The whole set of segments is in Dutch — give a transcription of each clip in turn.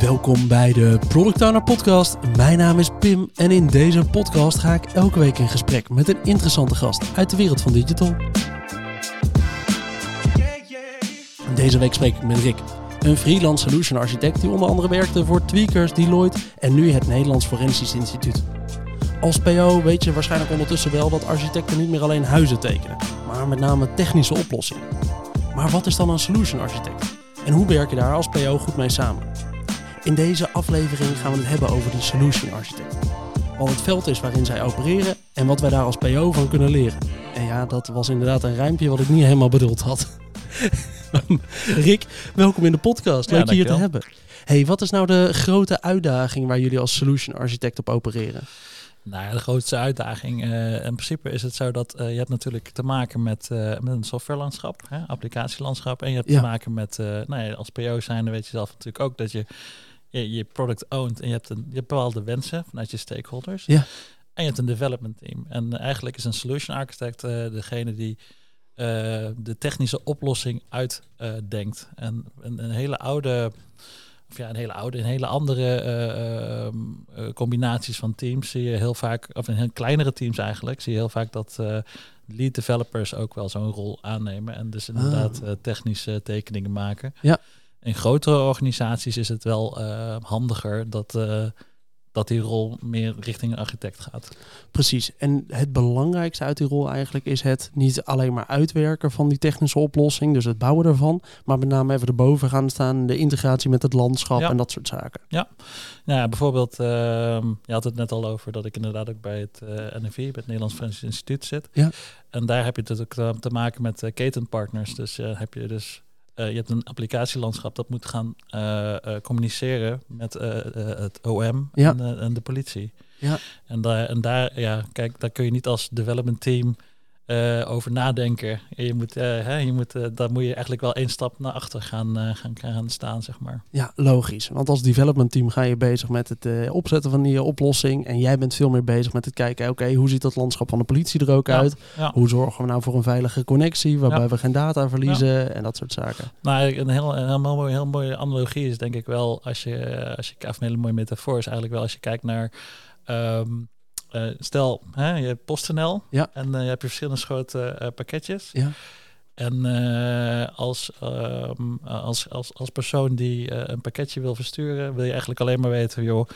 Welkom bij de Product Owner Podcast. Mijn naam is Pim en in deze podcast ga ik elke week in gesprek met een interessante gast uit de wereld van digital. Deze week spreek ik met Rick, een freelance solution architect die onder andere werkte voor Tweakers, Deloitte en nu het Nederlands Forensisch Instituut. Als PO weet je waarschijnlijk ondertussen wel dat architecten niet meer alleen huizen tekenen, maar met name technische oplossingen. Maar wat is dan een solution architect? En hoe werk je daar als PO goed mee samen? In deze aflevering gaan we het hebben over die solution architect. Wat het veld is waarin zij opereren en wat wij daar als PO van kunnen leren. En ja, dat was inderdaad een rijmpje wat ik niet helemaal bedoeld had. Rick, welkom in de podcast. Leuk je hier te hebben. Hey, wat is nou de grote uitdaging waar jullie als solution architect op opereren? Nou ja, de grootste uitdaging. Uh, in principe is het zo dat uh, je hebt natuurlijk te maken met, uh, met een softwarelandschap, hè, applicatielandschap. En je hebt te maken met, nou ja, als PO zijn, weet je zelf natuurlijk ook dat je je, je product owned en je hebt, een, je hebt bepaalde wensen vanuit je stakeholders. Ja. En je hebt een development team. En eigenlijk is een solution architect degene die de technische oplossing uitdenkt. en een, een hele oude of ja, een hele oude, een hele andere uh, combinaties van teams zie je heel vaak, of in heel kleinere teams eigenlijk, zie je heel vaak dat lead developers ook wel zo'n rol aannemen en dus inderdaad ah. technische tekeningen maken. Ja. In grotere organisaties is het wel handiger dat dat die rol meer richting een architect gaat. Precies. En het belangrijkste uit die rol eigenlijk is het niet alleen maar uitwerken van die technische oplossing, dus het bouwen ervan, maar met name even erboven gaan staan, de integratie met het landschap en dat soort zaken. Ja, nou ja, bijvoorbeeld, uh, je had het net al over dat ik inderdaad ook bij het uh, eh, NFI, bij het Nederlands Forensisch Instituut zit. Ja. En daar heb je ook te maken met uh, ketenpartners. Dus heb je dus je hebt een applicatielandschap dat moet gaan uh, uh, communiceren met het OM ja. en, en, de politie. Ja. En, daar, en daar, ja, kijk, daar kun je niet als development team uh, over nadenken. Je moet, uh, hè, je moet, uh, daar moet je eigenlijk wel één stap naar achter gaan, gaan, gaan staan, zeg maar. Ja, logisch. Want als development team ga je bezig met het opzetten van die oplossing. En jij bent veel meer bezig met het kijken, oké, hoe ziet dat landschap van de politie er ook ja, uit? Ja. Hoe zorgen we nou voor een veilige connectie, waarbij we geen data verliezen en dat soort zaken. Nou, een heel, een heel, mooie, heel mooie analogie is denk ik wel, als je, als je, of een hele mooie metafoor is eigenlijk wel, als je kijkt naar... Um, uh, stel, hè, je hebt PostNL ja. en uh, je hebt je verschillende soorten uh, pakketjes. Ja. En als, um, als, als, als persoon die een pakketje wil versturen, wil je eigenlijk alleen maar weten, joh,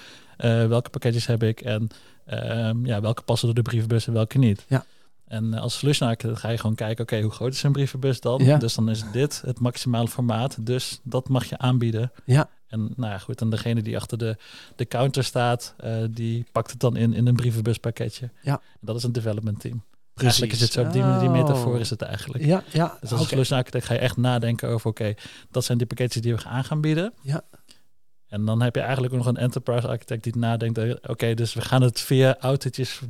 welke pakketjes heb ik en um, ja, welke passen door de brievenbus en welke niet. Ja. En als architect ga je gewoon kijken, oké, hoe groot is een brievenbus dan? Ja. Dus dan is dit het maximale formaat, dus dat mag je aanbieden. Ja. En nou ja, goed, en degene die achter de, de counter staat, uh, die pakt het dan in, in een brievenbuspakketje. Ja. En dat is een development team. Precies. Eigenlijk is het zo, op die, oh. die metafoor is het eigenlijk. Ja, ja. Dus als okay. solution architect ga je echt nadenken over, oké, okay, dat zijn die pakketjes die we aan gaan bieden. Ja. En dan heb je eigenlijk ook nog een enterprise architect die nadenkt, oké, okay, dus we gaan het via autootjes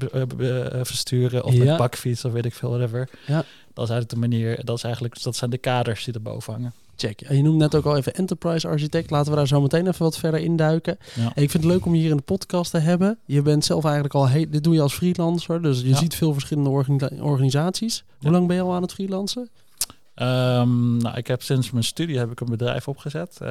versturen of ja. met bakfiets of weet ik veel, whatever. Ja. Dat is eigenlijk de manier, dat is eigenlijk, dat zijn de kaders die erboven hangen. Check. En je noemt net ook al even enterprise architect. Laten we daar zo meteen even wat verder induiken. Ja. Ik vind het leuk om je hier in de podcast te hebben. Je bent zelf eigenlijk al, dit doe je als freelancer. Dus je Ja. ziet veel verschillende organi- organisaties. Hoe lang ben je al aan het freelancen? Um, nou, ik heb sinds mijn studie heb ik een bedrijf opgezet uh,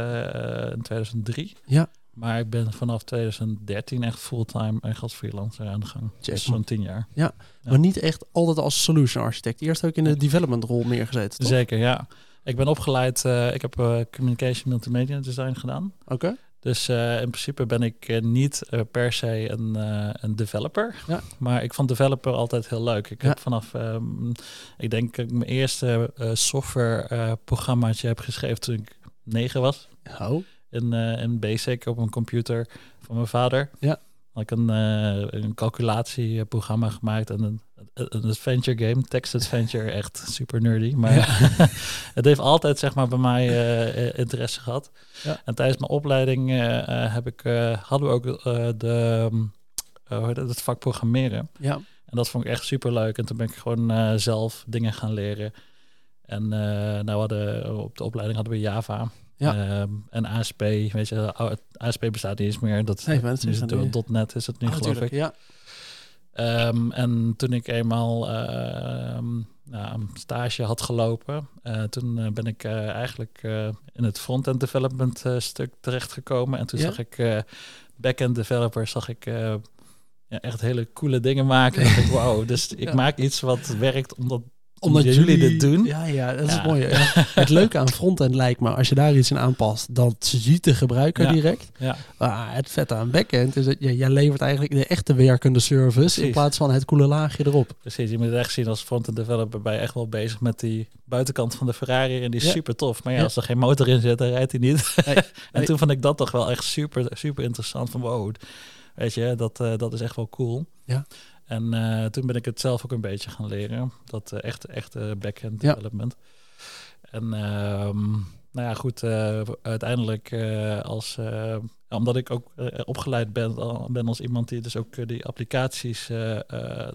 in 2003. Ja. Maar ik ben vanaf 2013 echt fulltime echt als freelancer aan de gang. Check. Dus zo'n tien jaar. Ja. Maar niet echt altijd als solution architect. Eerst ook in de development rol neergezet. toch? Zeker, ja. Ik ben opgeleid, uh, ik heb uh, communication multimedia design gedaan. Oké. Dus uh, in principe ben ik uh, niet uh, per se een, een developer. Ja. Maar ik vond developer altijd heel leuk. Ik Ja. heb vanaf, um, ik denk dat ik mijn eerste software programmaatje heb geschreven toen ik negen was. Oh. In, in Basic op een computer van mijn vader. Ja. Had ik een, een calculatieprogramma gemaakt en een, een adventure game, text adventure, echt super nerdy. Maar Ja. het heeft altijd zeg maar bij mij uh, interesse gehad. Ja. En tijdens mijn opleiding uh, heb ik, hadden we ook de, uh, het vak programmeren. Ja. En dat vond ik echt super leuk. En toen ben ik gewoon zelf dingen gaan leren. En nou hadden, op de opleiding hadden we Java. Ja. Um, en ASP, weet je, ASP bestaat niet eens meer. Dat, Nee, is het, nu- .NET is het nu, Ah, geloof ik. Ja. Ehm, en toen ik eenmaal ehm, nou, een stage had gelopen, uh, toen ben ik eigenlijk in het front-end development stuk terechtgekomen. En toen zag ik back-end developers, zag ik ja, echt hele coole dingen maken. En ik, wow, dus ik maak iets wat werkt omdat omdat jullie, dit doen. Ja, ja dat is mooi. Ja. Het leuke aan frontend lijkt me, als je daar iets in aanpast, dat ziet de gebruiker direct. Ja. Maar het vette aan backend is dat je, jij levert eigenlijk de echte werkende service in plaats van het coole laagje erop. Precies, je moet het echt zien als frontend developer ben je echt wel bezig met die buitenkant van de Ferrari en die is super tof. Maar ja, als er geen motor in zit, dan rijdt hij niet. en toen vond ik dat toch wel echt super, super interessant van wow, weet je, dat, uh, dat is echt wel cool. Ja. En uh, toen ben ik het zelf ook een beetje gaan leren. Dat uh, echte, echte backend development. En um, nou ja, goed, uiteindelijk als... omdat ik ook opgeleid ben, ben als iemand die dus ook die applicaties,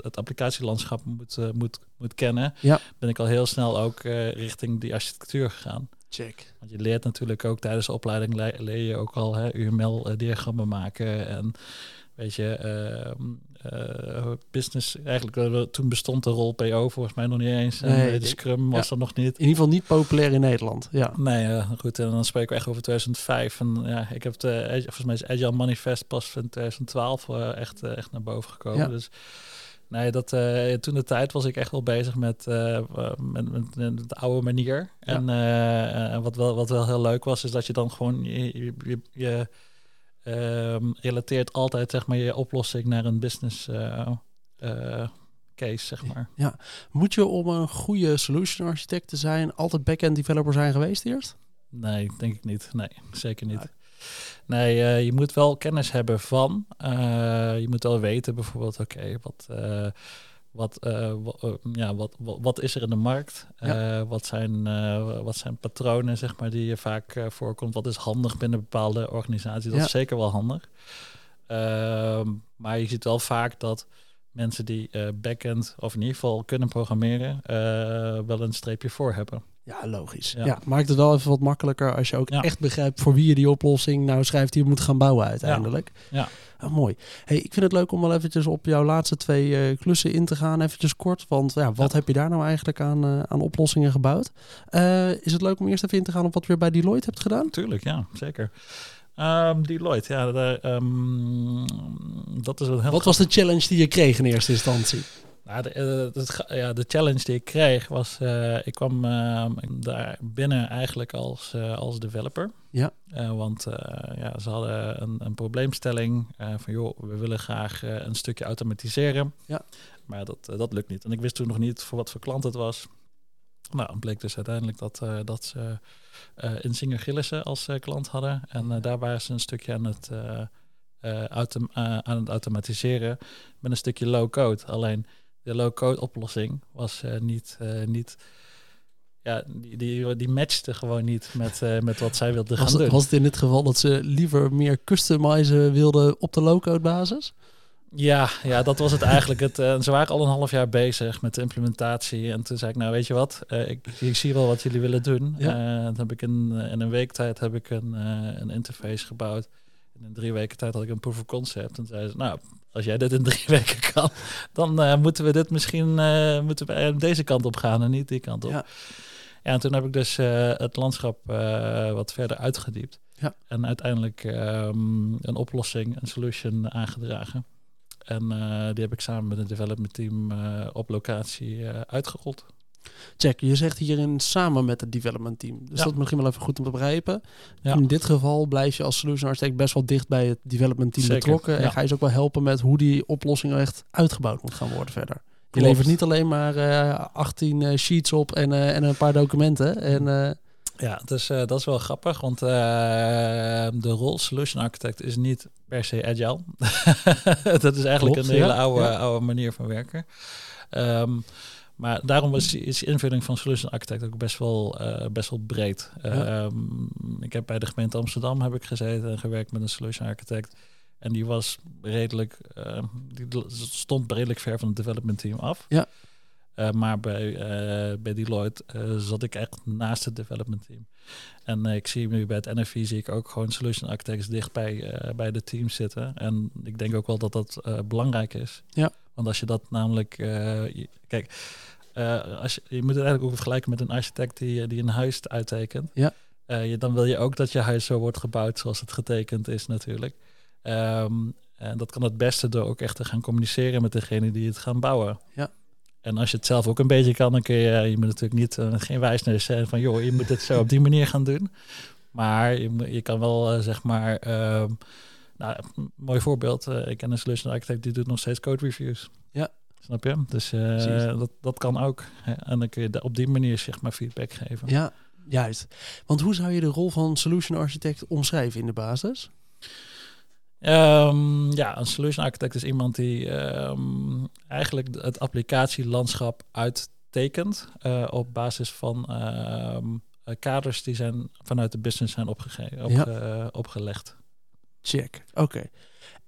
het applicatielandschap moet, moet, moet kennen, ja. ben ik al heel snel ook richting die architectuur gegaan. Check. Want je leert natuurlijk ook tijdens de opleiding leer je ook al UML-diagrammen maken en weet je, ehm, uh, business, eigenlijk uh, toen bestond de rol PO volgens mij nog niet eens. En nee, de Scrum was er nog niet. In ieder geval niet populair in Nederland. Ja. Nee, uh, goed. En dan spreken we echt over 2005. En ja, ik heb het, volgens mij is Agile Manifest pas in 2012 echt, echt naar boven gekomen. Dus nee, dat, toen de tijd was ik echt wel bezig met, met, met, met, de oude manier. En wat, wel, wat wel heel leuk was, is dat je dan gewoon je, je, je um, relateert altijd zeg maar, je oplossing naar een business uh, uh, case, zeg maar. Ja. Moet je om een goede solution architect te zijn altijd back-end developer zijn geweest eerst? Nee, denk ik niet. Nee, zeker niet. Nee, uh, je moet wel kennis hebben van. je moet wel weten bijvoorbeeld, oké, wat wat, uh, ja, wat, wat, wat, is er in de markt? Uh, wat, zijn, uh, wat zijn patronen zeg maar, die je vaak voorkomt? Wat is handig binnen bepaalde organisaties? Dat is zeker wel handig. Ehm, maar je ziet wel vaak dat mensen die backend of in ieder geval kunnen programmeren, wel een streepje voor hebben. Ja, logisch. Ja. maakt het wel even wat makkelijker als je ook echt begrijpt voor wie je die oplossing nou schrijft die je moet gaan bouwen uiteindelijk. Ja. Oh, mooi. Hey, ik vind het leuk om wel eventjes op jouw laatste twee uh, klussen in te gaan, eventjes kort. Want ja, wat heb je daar nou eigenlijk aan, uh, aan oplossingen gebouwd? Uh, is het leuk om eerst even in te gaan op wat je bij Deloitte hebt gedaan? Tuurlijk, ja, zeker. Um, Deloitte, ja, de, um, dat is een heel Wat was de challenge die je kreeg in eerste instantie? Nou, de, de, ja, de challenge die ik kreeg was, uh, ik kwam uh, daar binnen eigenlijk als, uh, als developer. Ja. want ja, ze hadden een, een probleemstelling van, joh, we willen graag een stukje automatiseren. Ja. Maar dat, dat lukt niet. En ik wist toen nog niet voor wat voor klant het was. Nou, het bleek dus uiteindelijk dat, dat ze Insinger Gillissen als klant hadden. En daar waren ze een stukje aan het, autom aan het automatiseren met een stukje low-code. Alleen de low-code oplossing was uh, niet, uh, niet ja, die, die, die matchte gewoon niet met, uh, met wat zij wilden gaan was, doen. Was het in dit geval dat ze liever meer customizen wilden op de low-code basis? Ja, ja, dat was het eigenlijk. Het, uh, ze waren al een half jaar bezig met de implementatie. En toen zei ik, nou weet je wat, uh, ik, ik, zie wel wat jullie willen doen. Ja. dan heb ik in, in een week tijd heb ik een, een interface gebouwd. En in drie weken tijd had ik een proof of concept. En zei ze, nou, als jij dit in drie weken kan, dan uh, moeten we dit misschien uh, moeten we deze kant op gaan en niet die kant op. Ja, ja en toen heb ik dus uh, het landschap wat verder uitgediept. Ja. En uiteindelijk um, een oplossing, een solution aangedragen. En die heb ik samen met het development team op locatie uitgerold. Check, je zegt hierin samen met het development team. Dus dat is misschien wel even goed om te begrijpen. In dit geval blijf je als solution architect best wel dicht bij het development team betrokken. En ga je ze ook wel helpen met hoe die oplossing echt uitgebouwd moet gaan worden verder. Je levert niet alleen maar uh, eh, 18 uh, eh, sheets op en, uh, en een paar documenten. En, ja, dus dat is wel grappig, want de rol solution architect is niet per se agile. dat is eigenlijk een hele oude, oude manier van werken. Um, maar daarom is, is de invulling van Solution Architect ook best wel, uh, best wel breed. Um, ik heb bij de gemeente Amsterdam heb ik gezeten en gewerkt met een Solution Architect. En die was redelijk, uh, die stond redelijk ver van het development team af. Ja. Uh, maar bij, bij Deloitte zat ik echt naast het development team. En ik zie nu bij het NFV zie ik ook gewoon solution architects dicht bij, bij de teams zitten. En ik denk ook wel dat dat belangrijk is. Ja. Want als je dat namelijk, eh, je- kijk, eh, als je, je moet het eigenlijk ook vergelijken met een architect die, die een huis uittekent. Ja. Eh, je, dan wil je ook dat je huis zo wordt gebouwd zoals het getekend is natuurlijk. Ehm, en dat kan het beste door ook echt te gaan communiceren met degene die het gaan bouwen. Ja. En als je het zelf ook een beetje kan, dan kun je, je moet natuurlijk niet, eh, geen wijsneus zijn van, joh, je moet het zo op die manier gaan doen. Maar je, je kan wel, eh, zeg maar, ehm, nou, een mooi voorbeeld. eh, ik ken een solution architect die doet nog steeds code reviews. Ja. Snap je? Dus eh, dat, dat kan ook. Hè? En dan kun je op die manier zeg maar feedback geven. Ja, juist. Want hoe zou je de rol van solution architect omschrijven in de basis? Ehm, ja, een solution architect is iemand die ehm, eigenlijk het applicatielandschap uittekent eh, op basis van ehm, eh, kaders die zijn vanuit de business zijn opgege- opge- opgelegd. Check. Oké.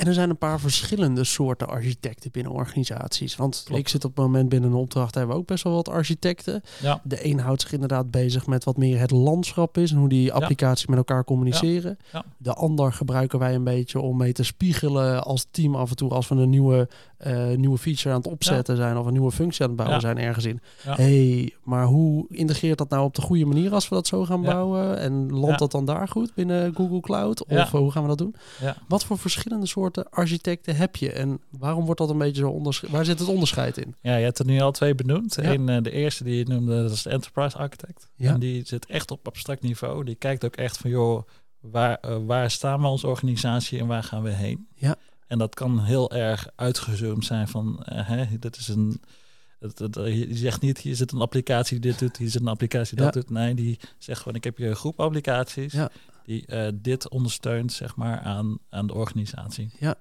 En er zijn een paar verschillende soorten architecten binnen organisaties. Want Klopt. ik zit op het moment binnen een opdracht, hebben we ook best wel wat architecten. Ja, De een houdt zich inderdaad bezig met wat meer het landschap is en hoe die applicaties met elkaar communiceren. Ja. De ander gebruiken wij een beetje om mee te spiegelen als team af en toe als we een nieuwe, eh, nieuwe feature aan het opzetten zijn of een nieuwe functie aan het bouwen zijn ergens in. Hey, maar hoe integreert dat nou op de goede manier als we dat zo gaan bouwen? En landt dat dan daar goed binnen Google Cloud? Of eh, hoe gaan we dat doen? Wat voor verschillende soorten architecten heb je? En waarom wordt dat een beetje zo onderscheid? Waar zit het onderscheid in? Ja, je hebt er nu al twee benoemd. Ja. Eén, eh, de eerste die je noemde, dat is de enterprise architect. Ja. En die zit echt op abstract niveau. Die kijkt ook echt van, joh, waar, eh, waar staan we als organisatie en waar gaan we heen? Ja. En dat kan heel erg uitgezoomd zijn van, eh, hè, dit is een... Het, het, je zegt niet, hier zit een applicatie die dit doet, hier zit een applicatie die dat doet. Nee, die zegt gewoon, ik heb hier een groep applicaties Ja. Die eh, dit ondersteunt, zeg maar, aan, aan de organisatie. Ja.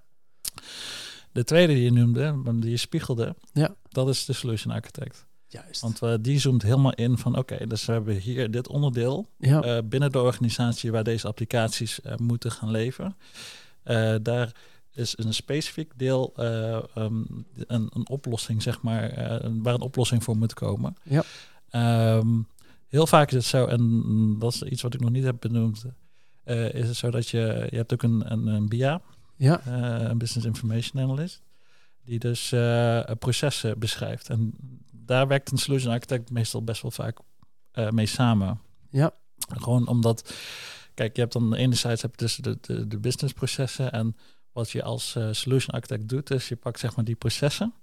De tweede die je noemde, die je spiegelde, Ja. dat is de solution architect. Juist. Want eh, die zoomt helemaal in van oké, dus we hebben hier dit onderdeel ja. eh, binnen de organisatie waar deze applicaties moeten gaan leven. Daar is een specifiek deel ehm, een, een oplossing, zeg maar, waar een oplossing voor moet komen. Ja. Ehm, heel vaak is het zo, en dat is iets wat ik nog niet heb benoemd, eh, is het zo dat je, je hebt ook een, een, een BIA, ja. eh, een Business Information Analyst, die dus eh, processen beschrijft. En daar werkt een solution architect meestal best wel vaak mee samen. Ja. Gewoon omdat, kijk, je hebt dan enerzijds heb je dus de, de, de businessprocessen en wat je als solution architect doet, is je pakt zeg maar die processen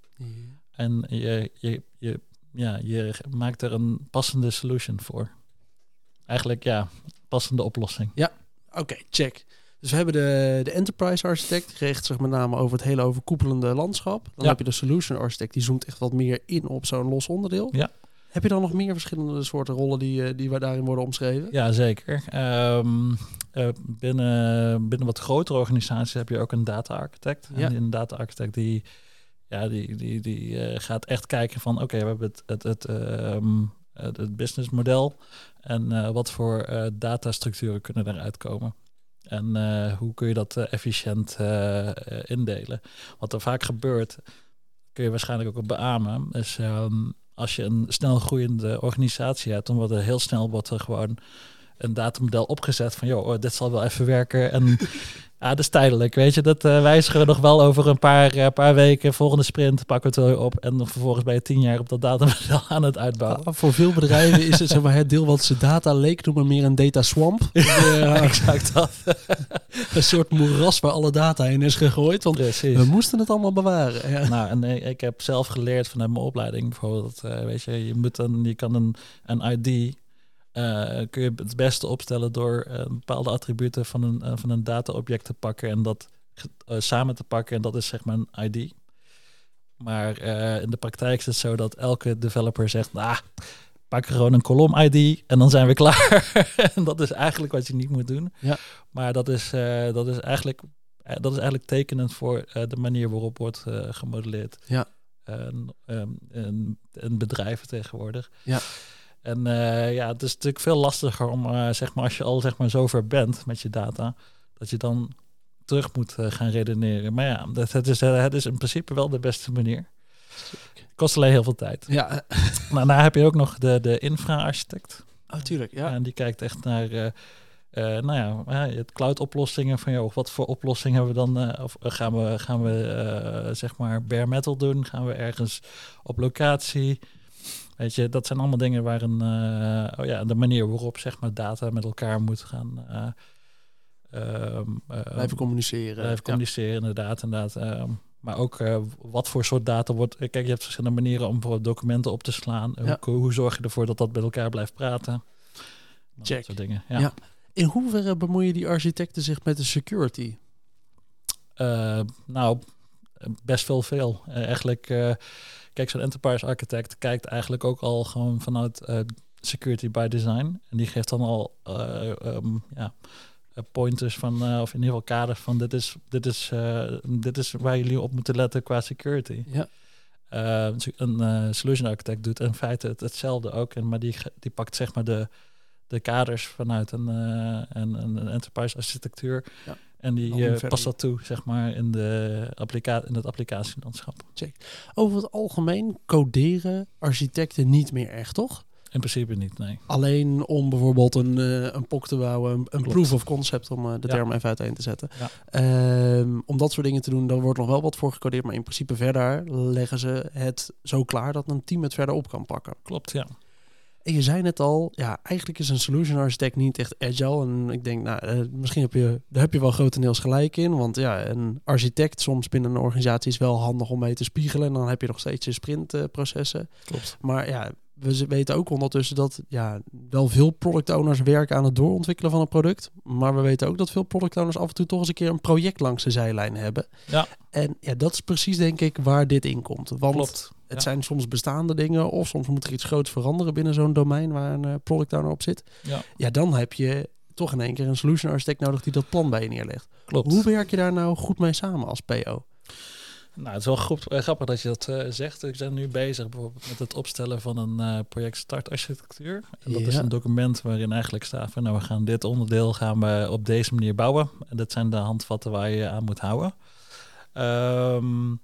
en je, je, je, ja, je maakt er een passende solution voor. Eigenlijk ja, passende oplossing. Oké, check. Dus we hebben de, de enterprise architect, die richt zich met name over het hele overkoepelende landschap. Dan Ja. heb je de solution architect, die zoomt echt wat meer in op zo'n los onderdeel. Ja. Heb je dan nog meer verschillende soorten rollen die, eh, die waar daarin worden omschreven? Ja, zeker. Ehm, eh, binnen, binnen wat grotere organisaties heb je ook een data architect. Ja. En een data architect die, ja, die, die, die eh, gaat echt kijken van oké, we hebben het, het, het, ehm, het, het businessmodel en eh, wat voor eh, datastructuren kunnen eruit komen. En eh, hoe kun je dat eh, efficiënt eh, eh, indelen? Wat er vaak gebeurt, kun je waarschijnlijk ook op beamen, is ehm, als je een snel groeiende organisatie hebt, dan wordt er heel snel wordt er gewoon een datamodel opgezet van, joh, oh, dit zal wel even werken. En ja, dat is tijdelijk, weet je. Dat eh, wijzigen we nog wel over een paar, eh, paar weken. Volgende sprint pakken we het weer op. En dan vervolgens ben je tien jaar op dat datamodel aan het uitbouwen. Ah, voor veel bedrijven is het zeg maar, het deel wat ze data leek noemen meer een data swamp. Ja, exact dat. een soort moeras waar alle data in is gegooid. Want Precies. we moesten het allemaal bewaren. Ja. Nou, en eh, ik heb zelf geleerd vanuit mijn opleiding bijvoorbeeld, weet je, je moet dan, je kan een, een ID, eh, kun je het beste opstellen door eh, bepaalde attributen van een, eh, van een data-object te pakken en dat samen te pakken en dat is zeg maar een ID. Maar in de praktijk is het zo dat elke developer zegt, nou, pak gewoon een kolom ID en dan zijn we klaar. en dat is eigenlijk wat je niet moet doen. Ja. Maar dat is, dat is eigenlijk dat is eigenlijk tekenend voor de manier waarop wordt gemodelleerd. Ja. En, ehm, en, en bedrijven tegenwoordig. Ja. En eh, ja, het is natuurlijk veel lastiger om, eh, zeg maar, als je al zeg maar zover bent met je data, dat je dan terug moet eh, gaan redeneren. Maar ja, dat, het, is, het is in principe wel de beste manier. Kost alleen heel veel tijd. Ja, Maar daarna heb je ook nog de, de infra-architect. oh, tuurlijk. Ja. En die kijkt echt naar nou ja, het cloud oplossingen van joh, wat voor oplossing hebben we dan? of gaan we, gaan we zeg maar bare metal doen? Gaan we ergens op locatie? Weet je, dat zijn allemaal dingen waar een, oh ja, de manier waarop zeg maar data met elkaar moet gaan. Um, blijven communiceren. Blijven communiceren, inderdaad. inderdaad. Ehm, maar ook uh, wat voor soort data wordt. Kijk, je hebt verschillende manieren om voor documenten op te slaan. Ja. Hoe, hoe, zorg je ervoor dat dat met elkaar blijft praten? Nou, Check. Dat soort dingen. Ja. ja. In hoeverre bemoeien die architecten zich met de security? Uh, nou, best wel veel. Uh, eigenlijk, kijk, zo'n enterprise architect kijkt eigenlijk ook al gewoon vanuit security by design. En die geeft dan al um, ja, eh, pointers van, of in ieder geval kaders van dit is, dit, is, dit is waar jullie op moeten letten qua security. Ja. Uh, een solution architect doet in feite het, hetzelfde ook, en, maar die, die pakt zeg maar de, de kaders vanuit een, een, een, enterprise architectuur. Ja. En die past dat toe, zeg maar, in, de applica in het applicatielandschap. Check. Over het algemeen coderen architecten niet meer echt, toch? In principe niet, nee. Alleen om bijvoorbeeld een, uh, een POC te bouwen, een, proof of concept, om uh, de term even uiteen te zetten. Um, om dat soort dingen te doen, dan wordt nog wel wat voor gecodeerd. Maar in principe verder leggen ze het zo klaar dat een team het verder op kan pakken. Klopt, ja. En je zei net al, ja, eigenlijk is een solution architect niet echt agile. En ik denk, nou, uh, misschien heb je, daar heb je wel grotendeels gelijk in. Want ja, een architect soms binnen een organisatie is wel handig om mee te spiegelen. En dan heb je nog steeds je sprintprocessen. Klopt. Maar ja, we weten ook ondertussen dat ja, wel veel product owners werken aan het doorontwikkelen van een product. Maar we weten ook dat veel product owners af en toe toch eens een keer een project langs de zijlijn hebben. Ja. En ja, dat is precies denk ik waar dit in komt. Want het zijn soms bestaande dingen of soms moet er iets groots veranderen binnen zo'n domein waar een uh, product owner op zit. Ja. ja, dan heb je toch in één keer een solution architect nodig die dat plan bij je neerlegt. Klopt. Hoe werk je daar nou goed mee samen als PO? Nou, het is wel goed, eh, grappig dat je dat uh, zegt. Ik ben nu bezig bijvoorbeeld met het opstellen van een uh, project startarchitectuur. En dat is een document waarin eigenlijk staat van nou, we gaan dit onderdeel gaan we op deze manier bouwen. En dat zijn de handvatten waar je aan moet houden. Um,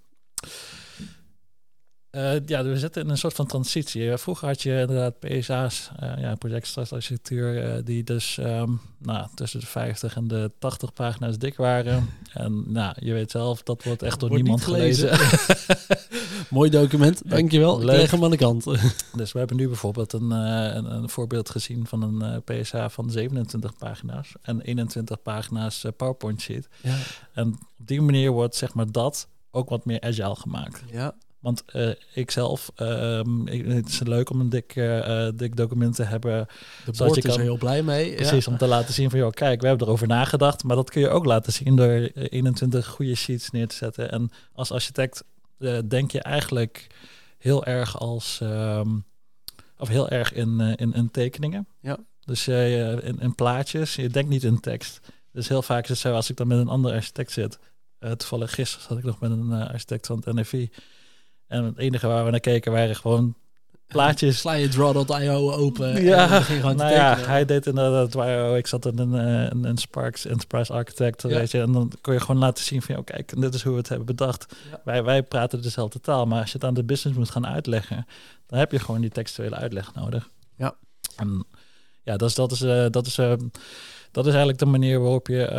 uh, ja, we zitten in een soort van transitie. Vroeger had je inderdaad PSA's, uh, ja, projectarchitectuur, uh, die dus um, nou, tussen de 50 en de 80 pagina's dik waren. En nou, je weet zelf, dat wordt echt door niemand gelezen. Mooi document, dankjewel. Leuk. Ik leg hem aan de kant. dus we hebben nu bijvoorbeeld een, een, een, voorbeeld gezien van een PSA van 27 pagina's en 21 pagina's PowerPoint sheet. Ja. En op die manier wordt zeg maar dat ook wat meer agile gemaakt. Ja. Want uh, ik zelf, um, het is leuk om een dik, uh, dik document te hebben. De board je kan, is er heel blij mee. Precies, om te laten zien van, joh, kijk, we hebben erover nagedacht. Maar dat kun je ook laten zien door 21 goede sheets neer te zetten. En als architect uh, denk je eigenlijk heel erg als, um, of heel erg in, in, in tekeningen. Ja. Dus in, in plaatjes, je denkt niet in tekst. Dus heel vaak is het zo, als ik dan met een andere architect zit. toevallig gisteren zat ik nog met een architect van het NFI. En het enige waar we naar keken waren gewoon plaatjes. Sla je draw.io open. Ja, en gewoon nou ja, hij deed inderdaad waar oh, ik zat in een, eh, een, een Sparks Enterprise Architect, ja. weet je, en dan kon je gewoon laten zien van, oh, kijk, dit is hoe we het hebben bedacht. Wij, wij praten dezelfde taal, maar als je het aan de business moet gaan uitleggen, dan heb je gewoon die textuele uitleg nodig. Ja. En ja, dat is, dat is, uh, dat is, uh, dat is eigenlijk de manier waarop je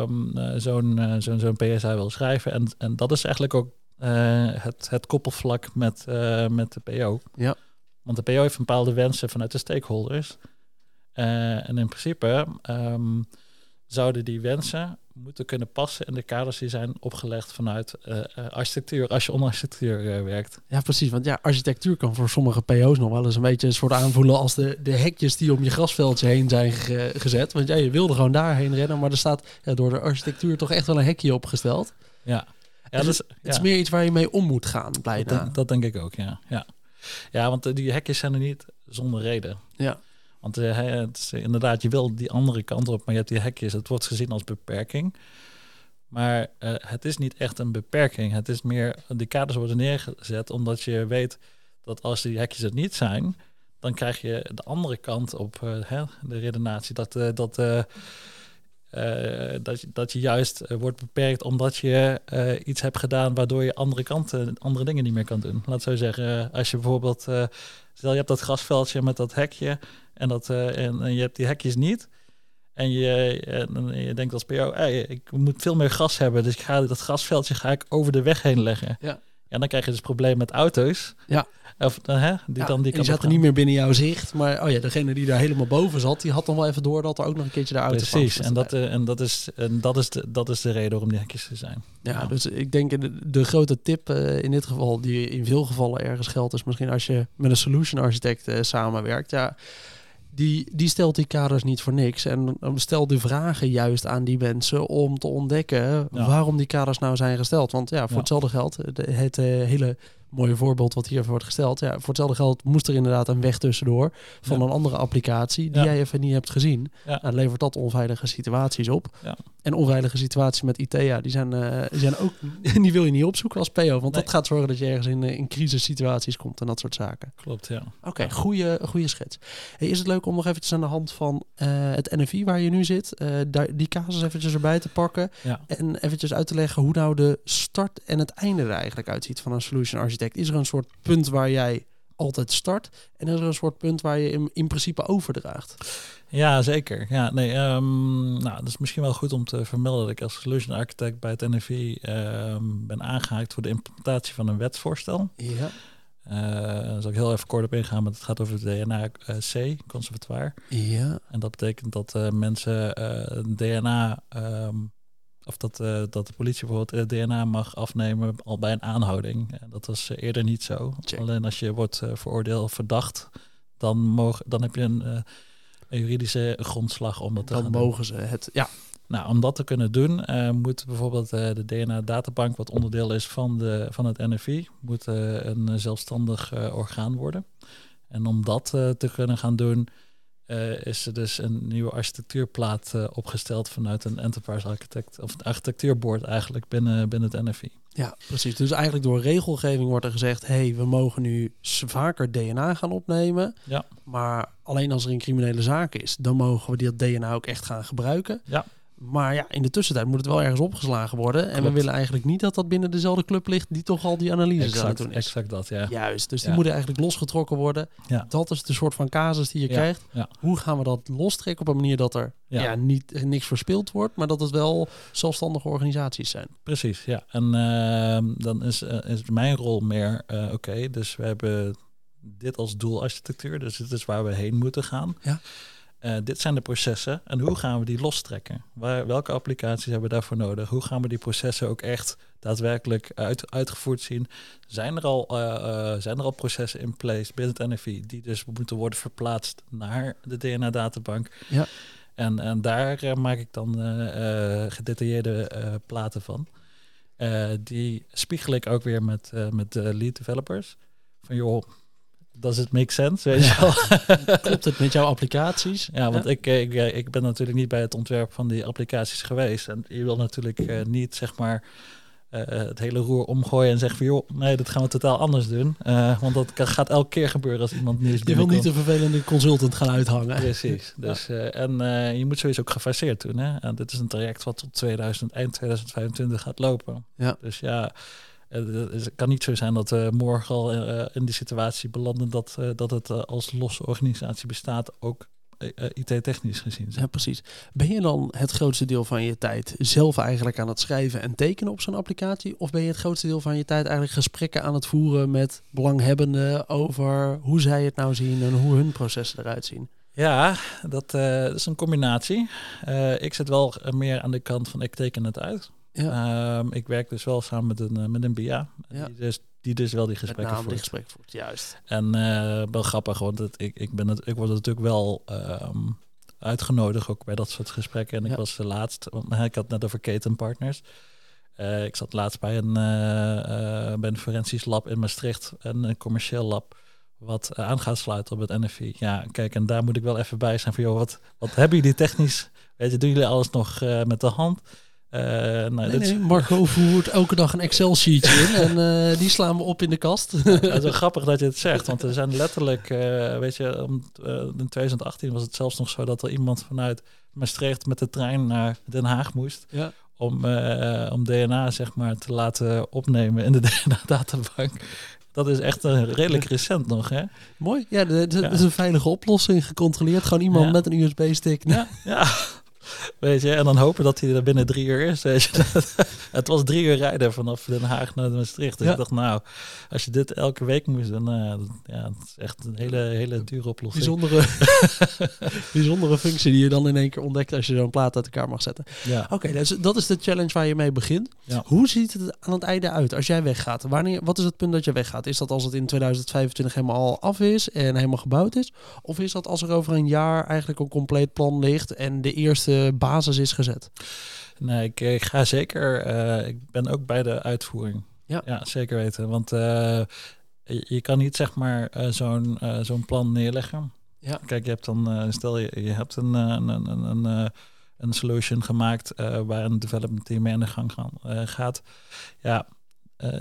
um, zo'n zo'n zo'n PSA wil schrijven. En, en dat is eigenlijk ook het, het koppelvlak met, uh, met de PO. Ja. Want de PO heeft bepaalde wensen vanuit de stakeholders. Uh, en in principe um, zouden die wensen moeten kunnen passen in de kaders die zijn opgelegd vanuit architectuur, als je onder architectuur werkt. Ja, precies. Want ja, architectuur kan voor sommige PO's nog wel eens een beetje een soort aanvoelen als de, de hekjes die om je grasveldje heen zijn gezet. Want ja, je wilde gewoon daarheen rennen, maar er staat ja, door de architectuur toch echt wel een hekje opgesteld. Ja. Ja, dus, het is meer iets waar je mee om moet gaan, bijna. Dat, dat denk ik ook, ja. Ja, ja want die hekjes zijn er niet zonder reden. Ja. Want uh, het is, inderdaad, je wil die andere kant op, maar je hebt die hekjes. Het wordt gezien als beperking. Maar uh, het is niet echt een beperking. Het is meer, die kaders worden neergezet omdat je weet dat als die hekjes er niet zijn, dan krijg je de andere kant op uh, hè, de redenatie. Dat, dat uh, dat, dat je juist uh, wordt beperkt omdat je uh, iets hebt gedaan waardoor je andere kanten, andere dingen niet meer kan doen. Laat zo zeggen, als je bijvoorbeeld, stel je hebt dat grasveldje met dat hekje en, dat, en, en, je hebt die hekjes niet. En je, je denkt als PO, ik moet veel meer gas hebben, dus ik ga dat gasveldje ga ik over de weg heen leggen. Ja. Ja, dan krijg je dus probleem met auto's. Ja. Of, uh, hè, die Ja, dan die die zaten niet meer binnen jouw zicht. Maar oh ja, degene die daar helemaal boven zat, die had dan wel even door dat er ook nog een keertje de auto van Precies, zat en, te dat, eh, en, dat is, en dat, is de, dat is de reden waarom die hekjes er zijn. Ja, Ja. dus ik denk de, de grote tip eh, in dit geval, die in veel gevallen ergens geldt, is misschien als je met een solution architect samenwerkt. Ja, die, die stelt die kaders niet voor niks. En dan stel de vragen juist aan die mensen om te ontdekken Ja. waarom die kaders nou zijn gesteld. Want ja, voor Ja. hetzelfde geld, de- het eh, hele mooie voorbeeld wat hier even wordt gesteld. Ja, voor hetzelfde geld moest er inderdaad een weg tussendoor van Ja. een andere applicatie die Ja. jij even niet hebt gezien. Ja. Nou, levert dat onveilige situaties op. En onveilige situaties met IT, ja, die zijn, die zijn ook, die wil je niet opzoeken als PO. Want Nee. dat gaat zorgen dat je ergens in, eh, in crisissituaties komt en dat soort zaken. Klopt, ja. Oké, goede, goede schets. Hey, is het leuk om nog eventjes aan de hand van eh, het NFI waar je nu zit, daar, die casus eventjes erbij te pakken. En eventjes uit te leggen hoe nou de start en het einde er eigenlijk uitziet van een solution architect. Is er een soort punt waar jij altijd start en is er een soort punt waar je in, in principe overdraagt? Ja, zeker. Ja, nee, ehm, nou, dat is misschien wel goed om te vermelden dat ik als solution architect bij het NFI ehm, ben aangehaakt voor de implementatie van een wetsvoorstel. Ja, Eh, daar zal ik heel even kort op ingaan, maar het gaat over de DNA-C, conservatoire. ja, En dat betekent dat eh, mensen eh, DNA, ehm, of dat, eh, dat de politie bijvoorbeeld eh, DNA mag afnemen al bij een aanhouding. En dat was eh, eerder niet zo. Check. Alleen als je wordt veroordeeld of verdacht, dan, mogen, dan heb je een, een juridische grondslag om dat te dan gaan doen. mogen ze het. Ja, Nou, om dat te kunnen doen, moet bijvoorbeeld de DNA-databank, wat onderdeel is van, de, van het NFI, moet een zelfstandig orgaan worden. En om dat te kunnen gaan doen, eh, is er dus een nieuwe architectuurplaat eh, opgesteld vanuit een enterprise architect, of een architectuurboard eigenlijk binnen, binnen het NFI. Ja, precies. Dus eigenlijk door regelgeving wordt er gezegd: hé, hey, we mogen nu vaker DNA gaan opnemen. Ja. Maar alleen als er een criminele zaak is, dan mogen we die DNA ook echt gaan gebruiken. Ja. Maar ja, in de tussentijd moet het wel ergens opgeslagen worden. En we willen eigenlijk niet dat dat binnen dezelfde club ligt die toch al die analyses aan het Exact, doen is. exact dat, ja. Juist, dus die moeten eigenlijk losgetrokken worden. Ja. Dat is de soort van casus die je Ja, krijgt. Hoe gaan we dat lostrekken op een manier dat er ja. Niet, niks verspild wordt, maar dat het wel zelfstandige organisaties zijn? Precies, ja. En ehm, dan is, eh, is mijn rol meer, eh, oké, dus we hebben dit als doelarchitectuur, dus dit is waar we heen moeten gaan. Ja. Eh, dit zijn de processen en hoe gaan we die lostrekken? Waar, welke applicaties hebben we daarvoor nodig? Hoe gaan we die processen ook echt daadwerkelijk uit, uitgevoerd zien? Zijn er, al, eh, eh, zijn er al processen in place binnen het NFI die dus moeten worden verplaatst naar de DNA-databank? Ja. En, en daar maak ik dan gedetailleerde platen van. Die spiegel ik ook weer met, met de lead developers. Van joh, does it make sense? Weet je wel? Klopt het met jouw applicaties? Ja, want Ik, eh, ik, eh, ik ben natuurlijk niet bij het ontwerp van die applicaties geweest. En je wil natuurlijk eh, niet zeg maar het hele roer omgooien en zeggen van joh, nee, dat gaan we totaal anders doen. Want dat gaat elke keer gebeuren als iemand nieuws Je wil niet een vervelende consultant gaan uithangen. Precies. Dus, en je moet sowieso ook gefaseerd doen. Hè? En dit is een traject wat tot 2000, eind 2025 gaat lopen. Ja. Dus ja, het is- het kan niet zo zijn dat we morgen al eh, in die situatie belanden dat, eh, dat het eh, als losse organisatie bestaat, ook eh, eh, IT-technisch gezien. Ja, precies. Ben je dan het grootste deel van je tijd zelf eigenlijk aan het schrijven en tekenen op zo'n applicatie? Of ben je het grootste deel van je tijd eigenlijk gesprekken aan het voeren met belanghebbenden over hoe zij het nou zien en hoe hun processen eruit zien? Ja, dat, eh, dat is een combinatie. Eh, ik zit wel eh, meer aan de kant van ik teken het uit. Ja, Ehm, ik werk dus wel samen met een, eh, met een BA, Ja. die, dus, die dus wel die gesprekken name die voert. gesprek voert. Juist. En eh, wel grappig, want het, ik, ik, ben het, ik word natuurlijk wel ehm, uitgenodigd ook bij dat soort gesprekken. En Ja. ik was de laatst, want ik had het net over ketenpartners. Eh ik zat laatst bij een, eh, eh, bij een forensisch lab in Maastricht, en een commercieel lab, wat eh, aan gaat sluiten op het NFI. Ja, kijk, en daar moet ik wel even bij zijn van, joh, wat, wat hebben jullie technisch? Weet je, doen jullie alles nog eh, met de hand? Nou, Nee, voert elke dag een Excel-sheetje in en eh, die slaan we op in de kast. Ja, het is wel grappig dat je het zegt, want er zijn letterlijk, eh, weet je, om, in 2018 was het zelfs nog zo dat er iemand vanuit Maastricht met de trein naar Den Haag moest ja. om, om DNA zeg maar te laten opnemen in de DNA-databank. Dat is echt een redelijk recent nog, hè? Mooi. Ja, dat Ja. is een veilige oplossing. Gecontroleerd. Gewoon iemand Ja. met een USB-stick. Ja, ja Weet je, en dan hopen dat hij er binnen drie uur is. Weet je. het was drie uur rijden vanaf Den Haag naar Maastricht. Dus Ja. ik dacht, nou, als je dit elke week moest, dan dat- ja, het is echt een hele, hele dure oplossing. Bijzondere, bijzondere functie die je dan in één keer ontdekt als je zo'n plaat uit elkaar mag zetten. Ja. Oké, dus dat is de challenge waar je mee begint. Ja. Hoe ziet het aan het einde uit als jij weggaat? Wanneer, wat is het punt dat je weggaat? Is dat als het in 2025 helemaal af is en helemaal gebouwd is? Of is dat als er over een jaar eigenlijk een compleet plan ligt en de eerste basis is gezet? Nee, ik, ik ga zeker. eh, ik ben ook bij de uitvoering. Ja. ja zeker weten. Want eh, je, kan niet zeg maar eh, zo'n zo'n plan neerleggen. Ja. Kijk, je hebt dan, stel je, je hebt een, een, een, een, een, een solution gemaakt waar een development team mee aan de gang gaan, gaat. Ja,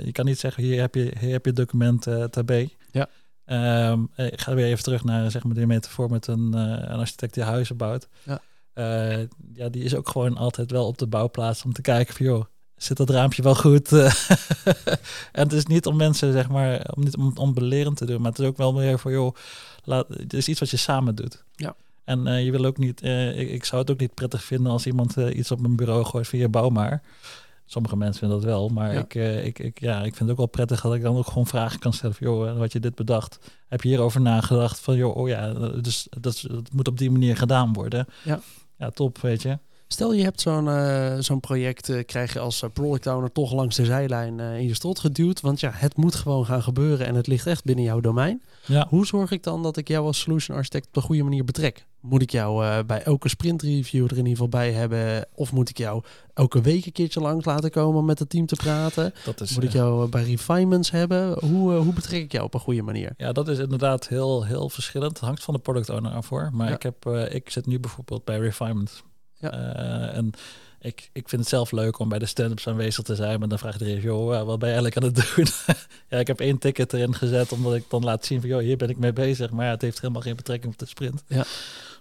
je kan niet zeggen, hier heb je, hier heb je document eh tab. Ja. Ehm, eh, ik ga weer even terug naar zeg maar, die metafoor met een, een architect die huizen bouwt. Ja. Eh, ja, die is ook gewoon altijd wel op de bouwplaats om te kijken van joh, zit dat raampje wel goed? en het is niet om mensen, zeg maar, om niet om, om belerend te doen, maar het is ook wel meer voor joh, laat, het is iets wat je samen doet. Ja. En eh, je wil ook niet, eh, ik, ik zou het ook niet prettig vinden als iemand iets op mijn bureau gooit via bouw maar. Sommige mensen vinden dat wel, maar Ja. ik, ik, ik, ja, ik vind het ook wel prettig dat ik dan ook gewoon vragen kan stellen van, joh, wat je dit bedacht. Heb je hierover nagedacht van, joh, oh ja, dus dat, dat moet op die manier gedaan worden. Ja. Ja, top, weet je. Stel je hebt zo'n eh, zo'n project, eh, krijg je als eh, product owner toch langs de zijlijn in je strot geduwd. Want ja, het moet gewoon gaan gebeuren en het ligt echt binnen jouw domein. Ja. Hoe zorg ik dan dat ik jou als solution architect op de goede manier betrek? Moet ik jou eh, bij elke sprint review er in ieder geval bij hebben? Of moet ik jou elke week een keertje langs laten komen met het team te praten? Dat is, Moet ik eh, jou eh, bij refinements hebben? Hoe, hoe betrek ik jou op een goede manier? Ja, dat is inderdaad heel, heel verschillend. Het hangt van de product owner af voor. Maar Ja. ik, heb, ik zit nu bijvoorbeeld bij Refinement. Ja. En ik, ik vind het zelf leuk om bij de stand-ups aanwezig te zijn. Maar dan vraagt iedereen, joh, eh, wat ben je eigenlijk aan het doen? ja, ik heb één ticket erin gezet omdat ik dan laat zien van, joh, hier ben ik mee bezig. Maar ja, het heeft helemaal geen betrekking op de sprint. Ja.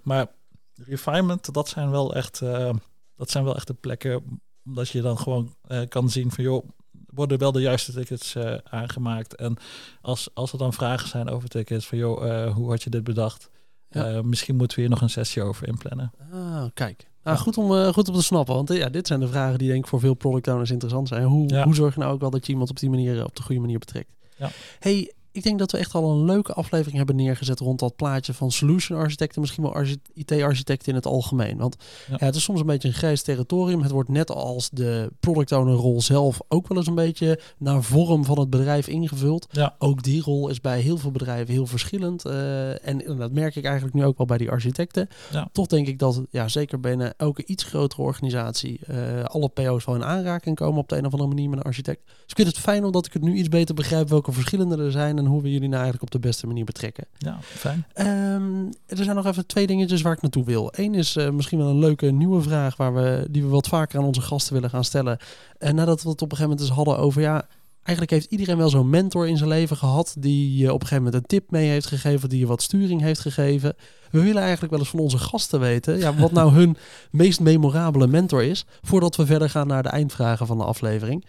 Maar Refinement, dat zijn wel echt, eh, dat zijn wel echt de plekken omdat je dan gewoon eh, kan zien van, joh, worden wel de juiste tickets eh, aangemaakt. En als, als er dan vragen zijn over tickets, van joh, hoe had je dit bedacht? Ja. Misschien moeten we hier nog een sessie over inplannen. Ah, kijk. Nou, Ja. goed, om, goed om te snappen. Want ja, dit zijn de vragen die denk ik voor veel product owners interessant zijn. Hoe, Ja. hoe zorg je nou ook wel dat je iemand op die manier op de goede manier betrekt? Ja. Hey, ik denk dat we echt al een leuke aflevering hebben neergezet rond dat plaatje van solution architecten, misschien wel archi- IT-architecten in het algemeen. Want Ja. ja. het is soms een beetje een grijs territorium. Het wordt net als de product owner rol zelf ook wel eens een beetje naar vorm van het bedrijf ingevuld. Ja. Ook die rol is bij heel veel bedrijven heel verschillend. eh, en dat merk ik eigenlijk nu ook wel bij die architecten. Ja. Toch denk ik dat ja, zeker binnen elke iets grotere organisatie eh, alle PO's wel in aanraking komen op de een of andere manier met een architect. Dus ik vind het fijn omdat ik het nu iets beter begrijp welke verschillende er zijn en hoe we jullie nou eigenlijk op de beste manier betrekken. Ja, fijn. Ehm, er zijn nog even twee dingetjes waar ik naartoe wil. Eén is eh, misschien wel een leuke nieuwe vraag waar we, die we wat vaker aan onze gasten willen gaan stellen. En nadat we het op een gegeven moment eens hadden over ja, eigenlijk heeft iedereen wel zo'n mentor in zijn leven gehad die je op een gegeven moment een tip mee heeft gegeven, die je wat sturing heeft gegeven. We willen eigenlijk wel eens van onze gasten weten ja, wat nou hun meest memorabele mentor is, voordat we verder gaan naar de eindvragen van de aflevering.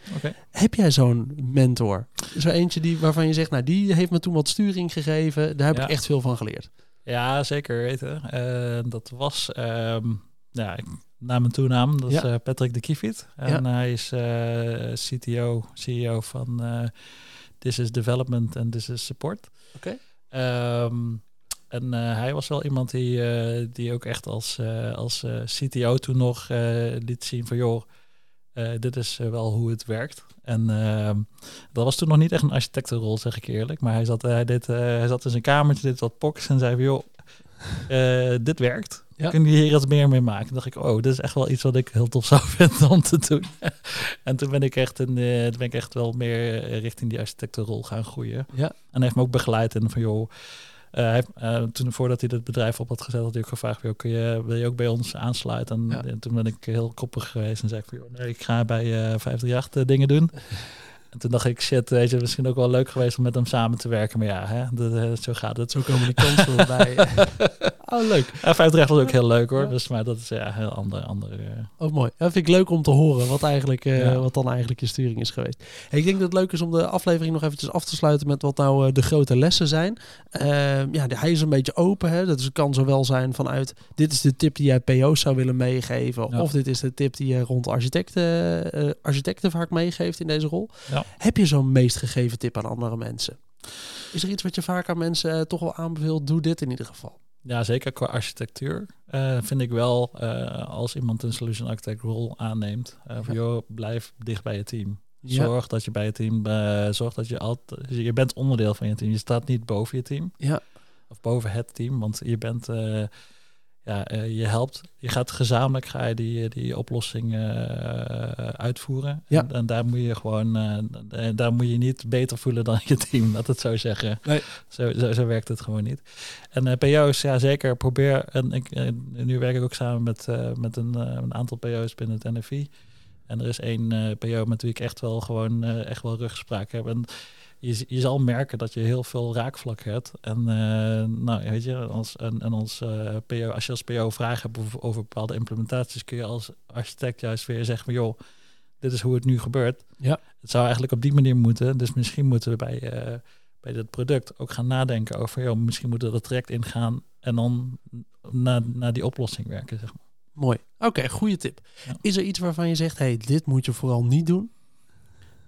Heb jij zo'n mentor? Zo eentje die, waarvan je zegt, nou die heeft me toen wat sturing gegeven, daar heb Ja. ik echt veel van geleerd. Ja, zeker weten. Eh, dat was ehm, ja, ik- naam en toenaam. Dat is Ja. eh, Patrick de Kievit. En hij is eh, CTO, CEO van eh, This is Development en This is Support. Oké. Ehm, en eh, hij was wel iemand die, eh, die ook echt als, eh, als eh, CTO toen nog eh, liet zien van joh, eh, dit is eh, wel hoe het werkt. En ehm, dat was toen nog niet echt een architectenrol, zeg ik eerlijk. Maar hij zat, hij deed, eh, hij zat in zijn kamertje, deed wat poks en zei van joh, eh, dit werkt. Ja. Kun je hier iets meer mee maken? Toen dacht ik, oh, dit is echt wel iets wat ik heel tof zou vinden om te doen. en toen ben ik echt, in, eh, toen ben ik echt wel meer eh, richting die architectenrol gaan groeien. Ja. En hij heeft me ook begeleid en van joh, eh, hij toen voordat hij het bedrijf op had gezet, had hij ook gevraagd, joh, kun je, wil je ook bij ons aansluiten? En, Ja. en toen ben ik heel koppig geweest en zei ik van joh, nee, ik ga bij eh 538 eh, dingen doen. En toen dacht ik, shit, weet je, misschien ook wel leuk geweest om met hem samen te werken. Maar ja, hè, dat, zo gaat het. Zo komen die kansen erbij. Oh, leuk. F Utrecht was ook heel leuk hoor. Dus, maar dat is ja, heel ander. ander uh... Oh, mooi. Dat vind ik leuk om te horen wat, eigenlijk, uh, ja. wat dan eigenlijk je sturing is geweest. Hey, ik denk dat het leuk is om de aflevering nog eventjes af te sluiten met wat nou uh, de grote lessen zijn. Ehm, ja, hij is een beetje open. Hè? Dat kan zowel zijn vanuit dit is de tip die jij PO's zou willen meegeven. Ja. Of dit is de tip die je rond architecten, architecten vaak meegeeft in deze rol. Heb je zo'n meest gegeven tip aan andere mensen? Is er iets wat je vaak aan mensen toch wel aanbeveelt? Doe dit in ieder geval. Ja, zeker qua architectuur uh, vind ik wel uh, als iemand een solution architect rol aanneemt, uh, joh, blijf dicht bij je team. Zorg ja. dat je bij je team, zorg dat je altijd, je bent onderdeel van je team. Je staat niet boven je team. Ja. Of boven het team, want je bent ja, uh, je helpt, je gaat gezamenlijk ga je die, die oplossing uh, uitvoeren. Ja. En, en, daar moet je gewoon, uh, daar moet je niet beter voelen dan je team, dat het zo zeggen. Nee. Zo, zo, zo werkt het gewoon niet. En PO's, ja zeker, probeer, en ik, nu werk ik ook samen met, met een, een aantal PO's binnen het NFI. En er is één PO met wie ik echt wel gewoon echt wel ruggespraak heb. En je, je zal merken dat je heel veel raakvlak hebt. En uh, nou, weet je, als, en, en als, uh, PO, als je als PO vragen hebt over, bepaalde implementaties, kun je als architect juist weer zeggen van joh, dit is hoe het nu gebeurt. Ja. Het zou eigenlijk op die manier moeten. Dus misschien moeten we bij, uh, bij dit product ook gaan nadenken over, joh, misschien moeten we dat traject ingaan en dan naar, naar die oplossing werken. Zeg maar. Mooi. Oké, okay, goede tip. Ja. Is er iets waarvan je zegt, hey, dit moet je vooral niet doen?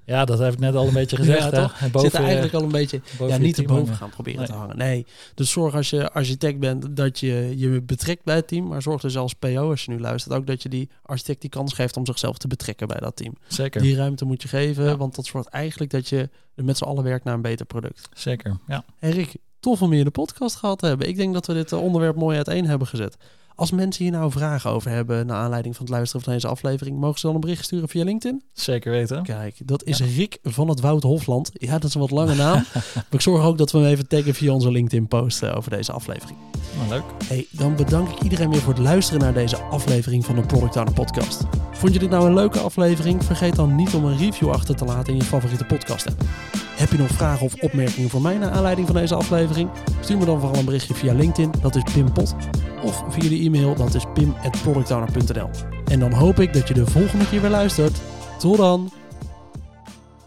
Ja, dat heb ik net al een beetje gezegd. ja, toch? Boven, Zit er eigenlijk al een beetje ja, niet erboven gaan proberen nee. te hangen. Nee, dus zorg als je architect bent dat je je betrekt bij het team. Maar zorg dus als PO, als je nu luistert, ook dat je die architect die kans geeft om zichzelf te betrekken bij dat team. Zeker. Die ruimte moet je geven, ja. want dat zorgt eigenlijk dat je met z'n allen werkt naar een beter product. Zeker, ja. En Rick, tof om je in de podcast gehad te hebben. Ik denk dat we dit onderwerp mooi uiteen hebben gezet. Als mensen hier nou vragen over hebben naar aanleiding van het luisteren van deze aflevering, mogen ze dan een bericht sturen via LinkedIn? Zeker weten. Kijk, dat is ja. Rick van het Woud Hofland. Ja, dat is een wat lange naam. maar ik zorg ook dat we hem even taggen via onze LinkedIn post over deze aflevering. Nou, leuk. Hey, dan bedank ik iedereen weer voor het luisteren naar deze aflevering van de Product Owner Podcast. Vond je dit nou een leuke aflevering? Vergeet dan niet om een review achter te laten in je favoriete podcast app. Heb je nog vragen of opmerkingen voor mij naar aanleiding van deze aflevering? Stuur me dan vooral een berichtje via LinkedIn, dat is Pim Pot. Of via de e-mail, dat is pim.productowner.nl. En dan hoop ik dat je de volgende keer weer luistert. Tot dan!